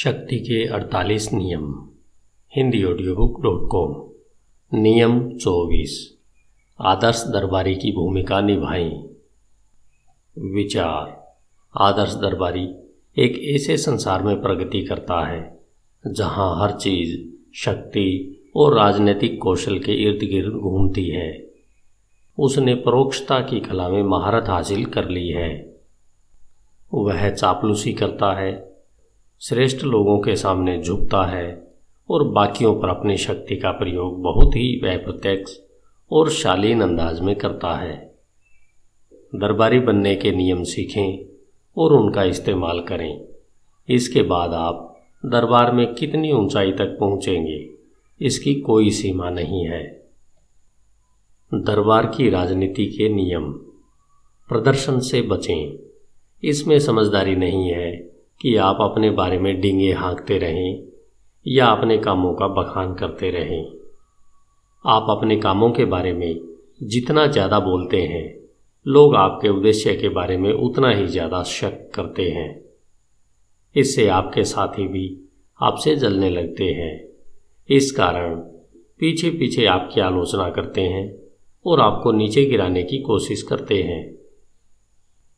शक्ति के 48 नियम। Hindi audio book dot com नियम 24 आदर्श दरबारी की भूमिका निभाएँ। विचार। आदर्श दरबारी एक ऐसे संसार में प्रगति करता है, जहाँ हर चीज़ शक्ति और राजनीतिक कौशल के इर्द गिर्द घूमती है। उसने परोक्षता की कला में महारत हासिल कर ली है। वह चापलूसी करता है श्रेष्ठ लोगों के सामने झुकता है और बाकियों पर अपनी शक्ति का प्रयोग बहुत ही अप्रत्यक्ष और शालीन अंदाज में करता है। दरबारी बनने के नियम सीखें और उनका इस्तेमाल करें। इसके बाद आप दरबार में कितनी ऊंचाई तक पहुँचेंगे, इसकी कोई सीमा नहीं है। दरबार की राजनीति के नियम। प्रदर्शन से बचें। इसमें समझदारी नहीं है कि आप अपने बारे में डिंगे हाँकते रहें, या अपने कामों का बखान करते रहें। आप अपने कामों के बारे में जितना ज़्यादा बोलते हैं, लोग आपके उद्देश्य के बारे में उतना ही ज़्यादा शक करते हैं। इससे आपके साथी भी आपसे जलने लगते हैं। इस कारण पीछे पीछे आपकी आलोचना करते हैं और आपको नीचे गिराने की कोशिश करते हैं।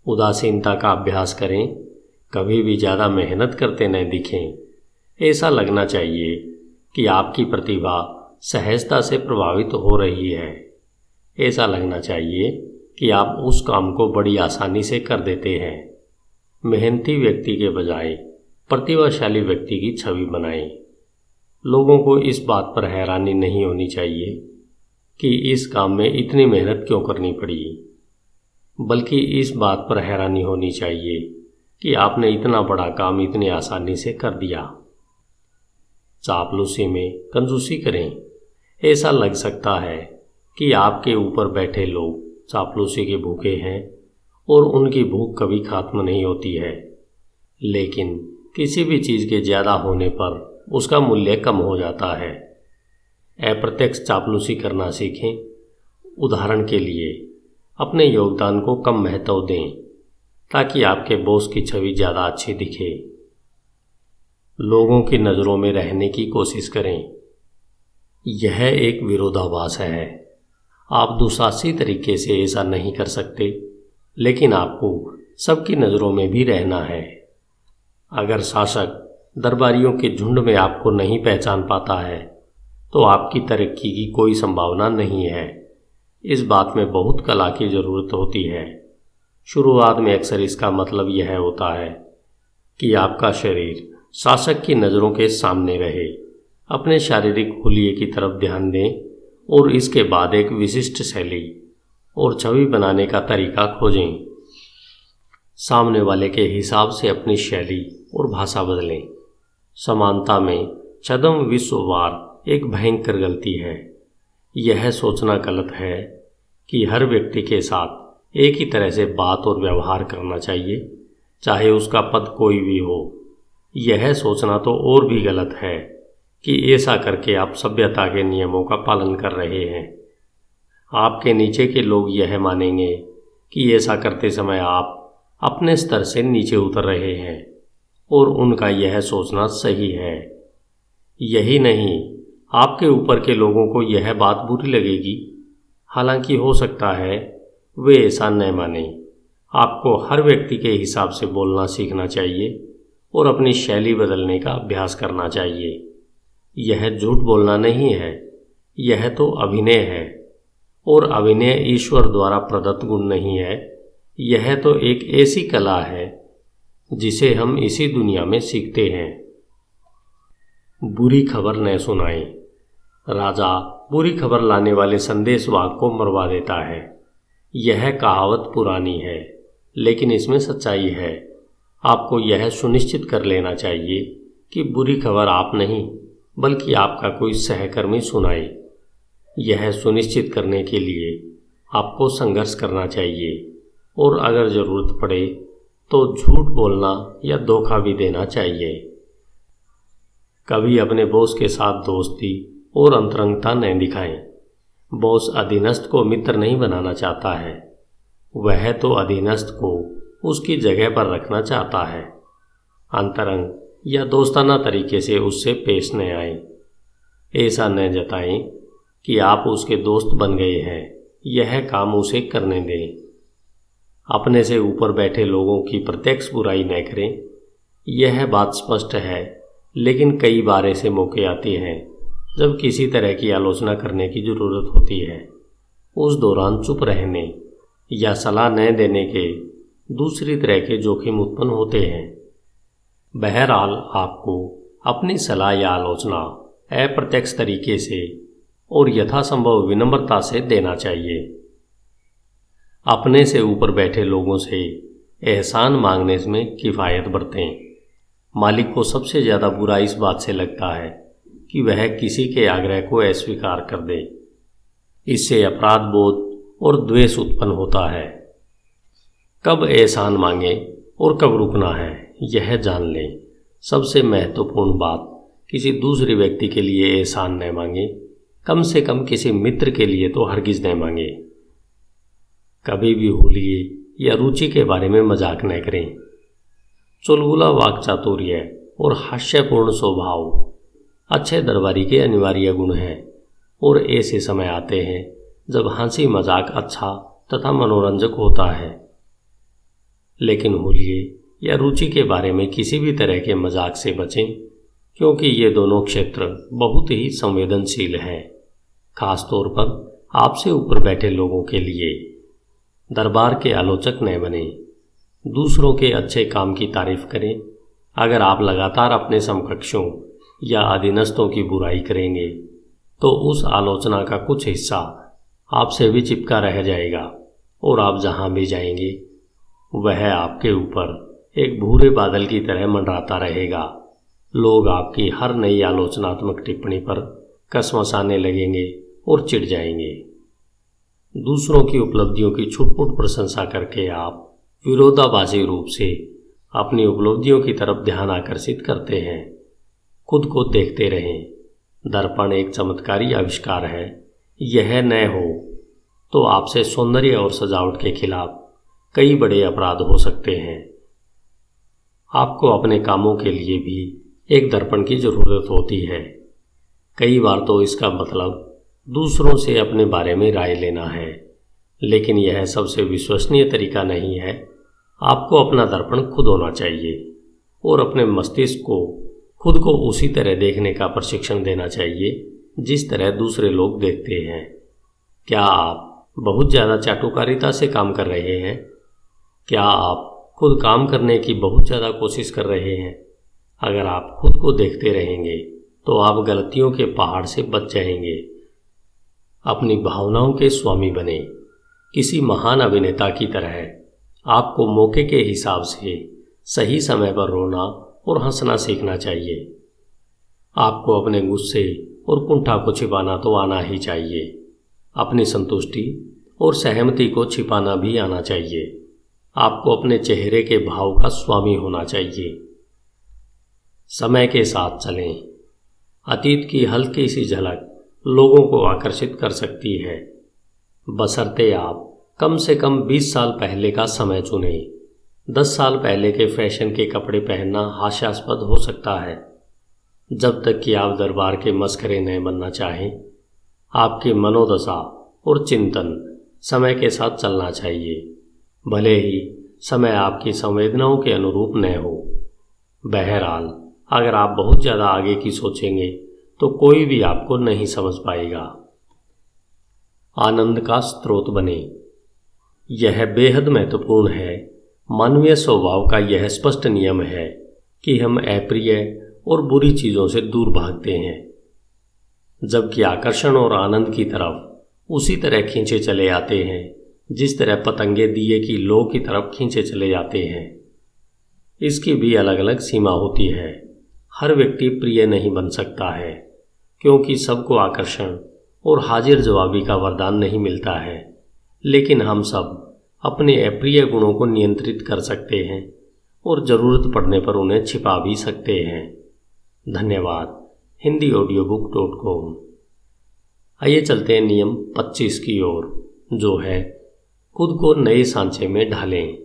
उदासीनता का अभ्यास करें कभी भी ज़्यादा मेहनत करते न दिखें। ऐसा लगना चाहिए कि आपकी प्रतिभा सहजता से प्रभावित हो रही है। ऐसा लगना चाहिए कि आप उस काम को बड़ी आसानी से कर देते हैं। मेहनती व्यक्ति के बजाय प्रतिभाशाली व्यक्ति की छवि बनाएँ। लोगों को इस बात पर हैरानी नहीं होनी चाहिए कि इस काम में इतनी मेहनत क्यों करनी पड़ी। बल्कि इस बात पर हैरानी होनी चाहिए कि आपने इतना बड़ा काम इतनी आसानी से कर दिया। चापलूसी में कंजूसी करें। ऐसा लग सकता है कि आपके ऊपर बैठे लोग चापलूसी के भूखे हैं और उनकी भूख कभी खत्म नहीं होती है। लेकिन किसी भी चीज़ के ज़्यादा होने पर उसका मूल्य कम हो जाता है। अप्रत्यक्ष चापलूसी करना सीखें। उदाहरण के लिए, अपने योगदान को कम महत्व दें। ताकि आपके बॉस की छवि ज़्यादा अच्छी दिखे। लोगों की नज़रों में रहने की कोशिश करें। यह एक विरोधाभास है। आप दुसासी तरीके से ऐसा नहीं कर सकते, लेकिन आपको सबकी नज़रों में भी रहना है। अगर शासक दरबारियों के झुंड में आपको नहीं पहचान पाता है तो आपकी तरक्की की कोई संभावना नहीं है। इस बात में बहुत कला की ज़रूरत होती है। शुरुआत में अक्सर इसका मतलब यह होता है कि आपका शरीर शासक की नज़रों के सामने रहे, अपने शारीरिक हुलिये की तरफ़ ध्यान दें और इसके बाद एक विशिष्ट शैली और छवि बनाने का तरीका खोजें। सामने वाले के हिसाब से अपनी शैली और भाषा बदलें। समानता में छदम विश्ववार एक भयंकर गलती है। यह सोचना गलत है कि हर व्यक्ति के साथ एक ही तरह से बात और व्यवहार करना चाहिए, चाहे उसका पद कोई भी हो। यह सोचना तो और भी गलत है कि ऐसा करके आप सभ्यता के नियमों का पालन कर रहे हैं। आपके नीचे के लोग यह मानेंगे कि ऐसा करते समय आप अपने स्तर से नीचे उतर रहे हैं, और उनका यह सोचना सही है। यही नहीं, आपके ऊपर के लोगों को यह बात बुरी लगेगी। हालाँकि हो सकता है वे ऐसा न माने। आपको हर व्यक्ति के हिसाब से बोलना सीखना चाहिए और अपनी शैली बदलने का अभ्यास करना चाहिए। यह झूठ बोलना नहीं है, यह तो अभिनय है और अभिनय ईश्वर द्वारा प्रदत्त गुण नहीं है। यह तो एक ऐसी कला है जिसे हम इसी दुनिया में सीखते हैं। बुरी खबर न सुनाएँ। राजा बुरी खबर लाने वाले संदेश वाग को मरवा देता है। यह कहावत पुरानी है, लेकिन इसमें सच्चाई है। आपको यह सुनिश्चित कर लेना चाहिए कि बुरी खबर आप नहीं, बल्कि आपका कोई सहकर्मी सुनाए। यह सुनिश्चित करने के लिए आपको संघर्ष करना चाहिए, और अगर ज़रूरत पड़े तो झूठ बोलना या धोखा भी देना चाहिए। कभी अपने बॉस के साथ दोस्ती और अंतरंगता न दिखाएँ। बॉस अधीनस्थ को मित्र नहीं बनाना चाहता है। वह तो अधीनस्थ को उसकी जगह पर रखना चाहता है। अंतरंग या दोस्ताना तरीके से उससे पेश न आए। ऐसा न जताएँ कि आप उसके दोस्त बन गए हैं। यह काम उसे करने दें। अपने से ऊपर बैठे लोगों की प्रत्यक्ष बुराई न करें। यह बात स्पष्ट है, लेकिन कई बार ऐसे मौके आते हैं जब किसी तरह की आलोचना करने की ज़रूरत होती है, उस दौरान चुप रहने या सलाह न देने के दूसरी तरह के जोखिम उत्पन्न होते हैं। बहरहाल, आपको अपनी सलाह या आलोचना अप्रत्यक्ष तरीके से और यथासंभव विनम्रता से देना चाहिए। अपने से ऊपर बैठे लोगों से एहसान मांगने में किफ़ायत बरतें। मालिक को सबसे ज़्यादा बुरा इस बात से लगता है कि वह किसी के आग्रह को अस्वीकार कर दे। इससे अपराध बोध और द्वेष उत्पन्न होता है। कब एहसान मांगे और कब रुकना है, यह जान लें। सबसे महत्वपूर्ण बात, किसी दूसरे व्यक्ति के लिए एहसान न मांगे। कम से कम किसी मित्र के लिए तो हरगिज न मांगे। कभी भी होलिए या रुचि के बारे में मज़ाक न करें। चुलबुला वाक चातुर्य और हास्यपूर्ण स्वभाव। अच्छे दरबारी के अनिवार्य गुण हैं, और ऐसे समय आते हैं जब हँसी मज़ाक अच्छा तथा मनोरंजक होता है। लेकिन होलिए या रुचि के बारे में किसी भी तरह के मज़ाक से बचें, क्योंकि ये दोनों क्षेत्र बहुत ही संवेदनशील हैं खास तौर पर आपसे ऊपर बैठे लोगों के लिए। दरबार के आलोचक न बने, दूसरों के अच्छे काम की तारीफ़ करें। अगर आप लगातार अपने समकक्षों या अधीनस्थों की बुराई करेंगे तो उस आलोचना का कुछ हिस्सा आपसे भी चिपका रह जाएगा और आप जहाँ भी जाएँगे, वह आपके ऊपर एक भूरे बादल की तरह मंडराता रहेगा। लोग आपकी हर नई आलोचनात्मक टिप्पणी पर कसमसाने लगेंगे और चिढ़ जाएँगे। दूसरों की उपलब्धियों की छुटपुट प्रशंसा करके आप विरोधाभासी रूप से अपनी उपलब्धियों की तरफ़ ध्यान आकर्षित करते हैं। खुद को देखते रहें। दर्पण एक चमत्कारी आविष्कार है। यह न हो तो आपसे सौंदर्य और सजावट के खिलाफ कई बड़े अपराध हो सकते हैं। आपको अपने कामों के लिए भी एक दर्पण की ज़रूरत होती है। कई बार तो इसका मतलब दूसरों से अपने बारे में राय लेना है। लेकिन यह सबसे विश्वसनीय तरीका नहीं है। आपको अपना दर्पण खुद होना चाहिए और अपने मस्तिष्क को खुद को उसी तरह देखने का प्रशिक्षण देना चाहिए, जिस तरह दूसरे लोग देखते हैं। क्या आप बहुत ज़्यादा चाटुकारिता से काम कर रहे हैं? क्या आप खुद काम करने की बहुत ज़्यादा कोशिश कर रहे हैं? अगर आप खुद को देखते रहेंगे तो आप गलतियों के पहाड़ से बच जाएँगे। अपनी भावनाओं के स्वामी बने। किसी महान अभिनेता की तरह, आपको मौके के हिसाब से सही समय पर रोना और हंसना सीखना चाहिए। आपको अपने गुस्से और कुंठा को छिपाना तो आना ही चाहिए। अपनी संतुष्टि और सहमति को छिपाना भी आना चाहिए। आपको अपने चेहरे के भाव का स्वामी होना चाहिए। समय के साथ चलें। अतीत की हल्की सी झलक लोगों को आकर्षित कर सकती है। बसरते आप कम से कम 20 साल पहले का समय चुने। 10 साल पहले के फ़ैशन के कपड़े पहनना हास्यास्पद हो सकता है। जब तक कि आप दरबार के मस्करे न बनना चाहें, आपकी मनोदशा और चिंतन समय के साथ चलना चाहिए। भले ही समय आपकी संवेदनाओं के अनुरूप न हो। बहरहाल, अगर आप बहुत ज़्यादा आगे की सोचेंगे तो कोई भी आपको नहीं समझ पाएगा। आनंद का स्रोत बने। यह बेहद महत्वपूर्ण है मानवीय स्वभाव का यह स्पष्ट नियम है कि हम अप्रिय और बुरी चीज़ों से दूर भागते हैं। जबकि आकर्षण और आनंद की तरफ़ उसी तरह खींचे चले आते हैं, जिस तरह पतंगे दिए की लो की तरफ़ खींचे चले जाते हैं। इसकी भी अलग अलग सीमा होती है। हर व्यक्ति प्रिय नहीं बन सकता है, क्योंकि सबको आकर्षण और हाजिर जवाबी का वरदान नहीं मिलता है। लेकिन हम सब अपने अप्रिय गुणों को नियंत्रित कर सकते हैं और ज़रूरत पड़ने पर उन्हें छिपा भी सकते हैं। धन्यवाद। Hindi audio book dot com आइए चलते हैं नियम 25 की ओर, जो है, खुद को नए सांचे में ढालें।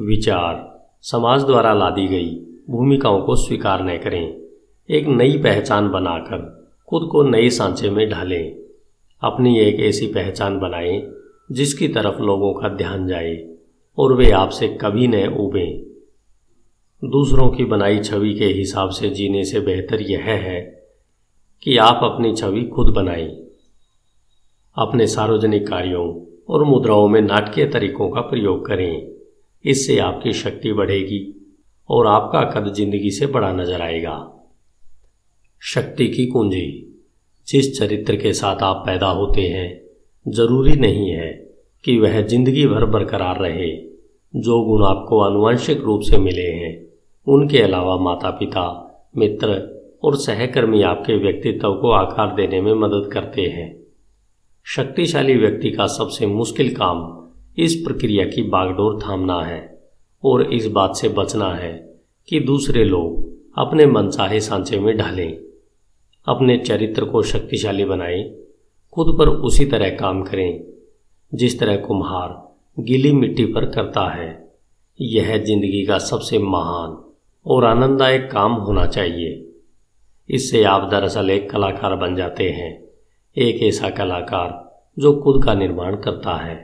विचार। समाज द्वारा लादी गई भूमिकाओं को स्वीकार न करें। एक नई पहचान बनाकर खुद को नए सांचे में ढालें। अपनी एक ऐसी पहचान बनाएँ जिसकी तरफ़ लोगों का ध्यान जाए और वे आपसे कभी न उबें दूसरों की बनाई छवि के हिसाब से जीने से बेहतर यह है कि आप अपनी छवि खुद बनाएँ। अपने सार्वजनिक कार्यों और मुद्राओं में नाटकीय तरीकों का प्रयोग करें। इससे आपकी शक्ति बढ़ेगी और आपका कद ज़िंदगी से बड़ा नज़र आएगा। शक्ति की कुंजी, जिस चरित्र के साथ आप पैदा होते हैं ज़रूरी नहीं है कि वह ज़िंदगी भर बरकरार रहे। जो गुण आपको आनुवंशिक रूप से मिले हैं, उनके अलावा माता पिता मित्र और सहकर्मी आपके व्यक्तित्व को आकार देने में मदद करते हैं। शक्तिशाली व्यक्ति का सबसे मुश्किल काम इस प्रक्रिया की बागडोर थामना है और इस बात से बचना है कि दूसरे लोग अपने मनचाहे सांचे में ढालें, अपने चरित्र को शक्तिशाली बनाएँ खुद पर उसी तरह काम करें, जिस तरह कुम्हार गीली मिट्टी पर करता है। यह ज़िंदगी का सबसे महान और आनंददायक काम होना चाहिए। इससे आप दरअसल एक कलाकार बन जाते हैं, एक ऐसा कलाकार जो खुद का निर्माण करता है।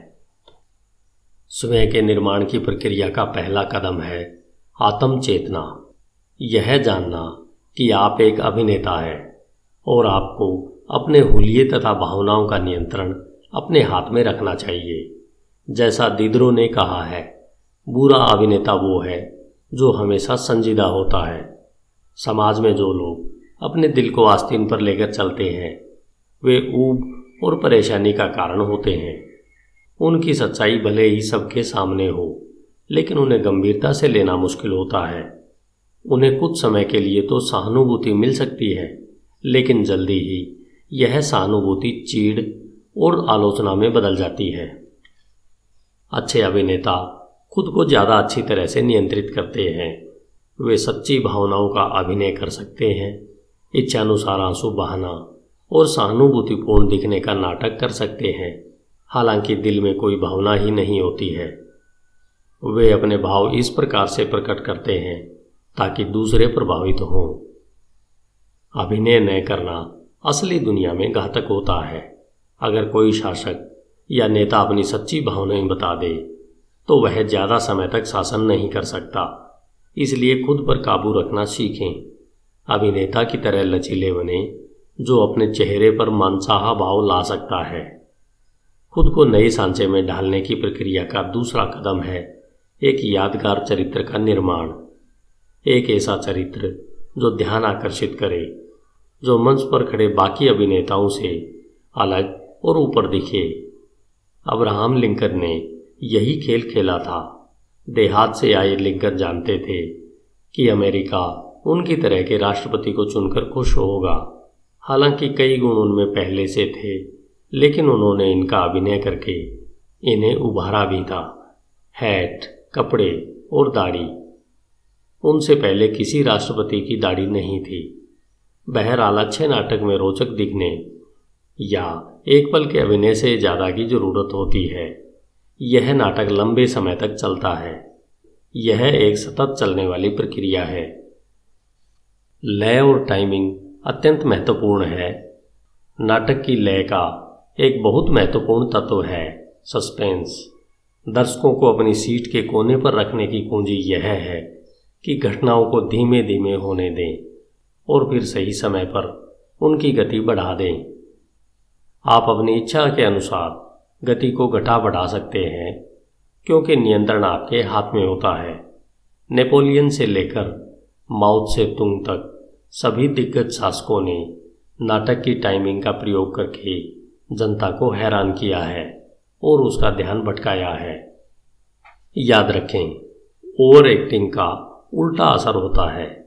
स्वयं के निर्माण की प्रक्रिया का पहला कदम है आत्म चेतना यह जानना कि आप एक अभिनेता हैं और आपको अपने हुलिये तथा भावनाओं का नियंत्रण अपने हाथ में रखना चाहिए। जैसा दिदरो ने कहा है बुरा अभिनेता वो है जो हमेशा संजीदा होता है। समाज में जो लोग अपने दिल को आस्तीन पर लेकर चलते हैं, वे ऊब और परेशानी का कारण होते हैं। उनकी सच्चाई भले ही सबके सामने हो, लेकिन उन्हें गंभीरता से लेना मुश्किल होता है। उन्हें कुछ समय के लिए तो सहानुभूति मिल सकती है, लेकिन जल्दी ही यह सहानुभूति, चीड़ और आलोचना में बदल जाती है। अच्छे अभिनेता खुद को ज़्यादा अच्छी तरह से नियंत्रित करते हैं। वे सच्ची भावनाओं का अभिनय कर सकते हैं। इच्छानुसार आँसू बहाना और सहानुभूतिपूर्ण दिखने का नाटक कर सकते हैं। हालाँकि दिल में कोई भावना ही नहीं होती है। वे अपने भाव इस प्रकार से प्रकट करते हैं ताकि दूसरे प्रभावित हों। अभिनय न करना असली दुनिया में घातक होता है। अगर कोई शासक या नेता अपनी सच्ची भावनाएँ बता दे तो वह ज़्यादा समय तक शासन नहीं कर सकता। इसलिए खुद पर काबू रखना सीखें। अभिनेता की तरह लचीले बने, जो अपने चेहरे पर मनसाहा भाव ला सकता है। खुद को नए सांचे में ढालने की प्रक्रिया का दूसरा कदम है एक यादगार चरित्र का निर्माण। एक ऐसा चरित्र जो ध्यान आकर्षित करे जो मंच पर खड़े बाकी अभिनेताओं से अलग और ऊपर दिखे। अब्राहम लिंकन ने यही खेल खेला था। देहात से आए लिंकन जानते थे कि अमेरिका उनकी तरह के राष्ट्रपति को चुनकर खुश होगा। हालाँकि कई गुण उनमें पहले से थे, लेकिन उन्होंने इनका अभिनय करके इन्हें उभारा भी था। हैट, कपड़े और दाढ़ी। उनसे पहले किसी राष्ट्रपति की दाढ़ी नहीं थी। बहरहाल अच्छे नाटक में रोचक दिखने या एक पल के अभिनय से ज़्यादा की ज़रूरत होती है। यह नाटक लंबे समय तक चलता है। यह एक सतत चलने वाली प्रक्रिया है। लय और टाइमिंग अत्यंत महत्वपूर्ण है। नाटक की लय का एक बहुत महत्वपूर्ण तत्व है। सस्पेंस दर्शकों को अपनी सीट के कोने पर रखने की कुंजी यह है कि घटनाओं को धीमे धीमे होने दें। और फिर सही समय पर उनकी गति बढ़ा दें। आप अपनी इच्छा के अनुसार गति को घटा बढ़ा सकते हैं, क्योंकि नियंत्रण आपके हाथ में होता है। नेपोलियन से लेकर माउथ से तुंग तक सभी दिग्गज शासकों ने नाटक की टाइमिंग का प्रयोग करके जनता को हैरान किया है और उसका ध्यान भटकाया है। याद रखें ओवर एक्टिंग का उल्टा असर होता है।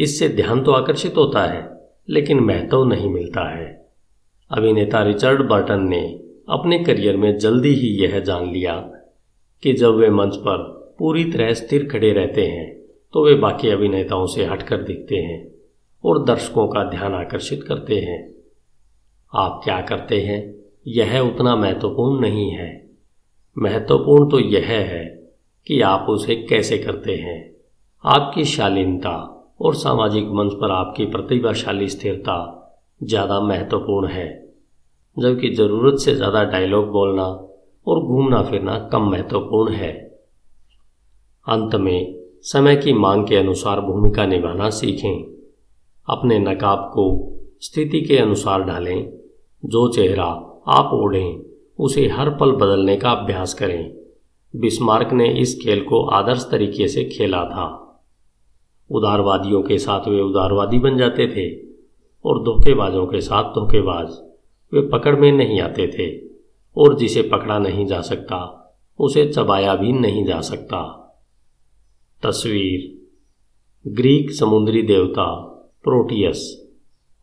इससे ध्यान तो आकर्षित होता है, लेकिन महत्व नहीं मिलता है। अभिनेता रिचर्ड बर्टन ने अपने करियर में जल्दी ही यह जान लिया कि जब वे मंच पर पूरी तरह स्थिर खड़े रहते हैं तो वे बाकी अभिनेताओं से हटकर दिखते हैं और दर्शकों का ध्यान आकर्षित करते हैं। आप क्या करते हैं? यह उतना महत्वपूर्ण नहीं है। महत्वपूर्ण तो यह है कि आप उसे कैसे करते हैं। आपकी शालीनता और सामाजिक मंच पर आपकी प्रतिभाशाली स्थिरता ज़्यादा महत्वपूर्ण है, जबकि ज़रूरत से ज़्यादा डायलॉग बोलना और घूमना फिरना कम महत्वपूर्ण है। अंत में, समय की मांग के अनुसार भूमिका निभाना सीखें। अपने नकाब को स्थिति के अनुसार ढालें। जो चेहरा आप ओढ़ें, उसे हर पल बदलने का अभ्यास करें। बिस्मार्क ने इस खेल को आदर्श तरीके से खेला था। उदारवादियों के साथ वे उदारवादी बन जाते थे और धोखेबाजों के साथ धोखेबाज वे पकड़ में नहीं आते थे और जिसे पकड़ा नहीं जा सकता, उसे चबाया भी नहीं जा सकता। तस्वीर। ग्रीक समुद्री देवता प्रोटियस।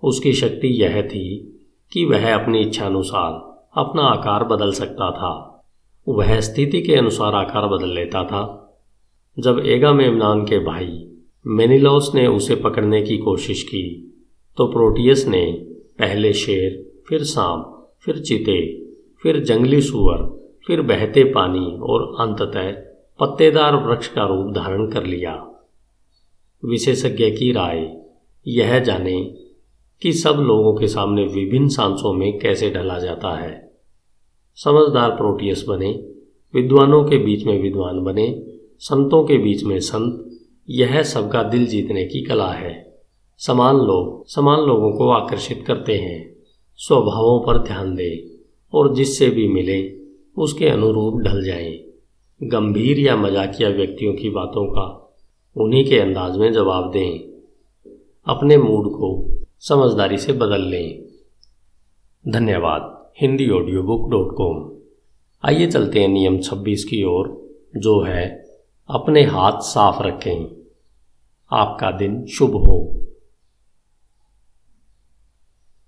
उसकी शक्ति यह थी कि वह अपनी इच्छानुसार अपना आकार बदल सकता था। वह स्थिति के अनुसार आकार बदल लेता था। जब एगा के भाई मेनिलोस ने उसे पकड़ने की कोशिश की तो प्रोटियस ने पहले शेर, फिर सांप, फिर चीते, फिर जंगली सुअर, फिर बहते पानी और अंततः पत्तेदार वृक्ष का रूप धारण कर लिया। विशेषज्ञ की राय यह जाने कि सब लोगों के सामने विभिन्न सांसों में कैसे ढला जाता है। समझदार प्रोटियस बने, विद्वानों के बीच में विद्वान बने, संतों के बीच में संत यह सबका दिल जीतने की कला है। समान लोग समान लोगों को आकर्षित करते हैं। स्वभावों पर ध्यान दें और जिससे भी मिले, उसके अनुरूप ढल जाएँ। गंभीर या मजाकिया व्यक्तियों की बातों का उन्हीं के अंदाज में जवाब दें। अपने मूड को समझदारी से बदल लें। धन्यवाद। Hindi audio book dot com आइए चलते हैं नियम 26 की ओर, जो है अपने हाथ साफ़ रखें। आपका दिन शुभ हो।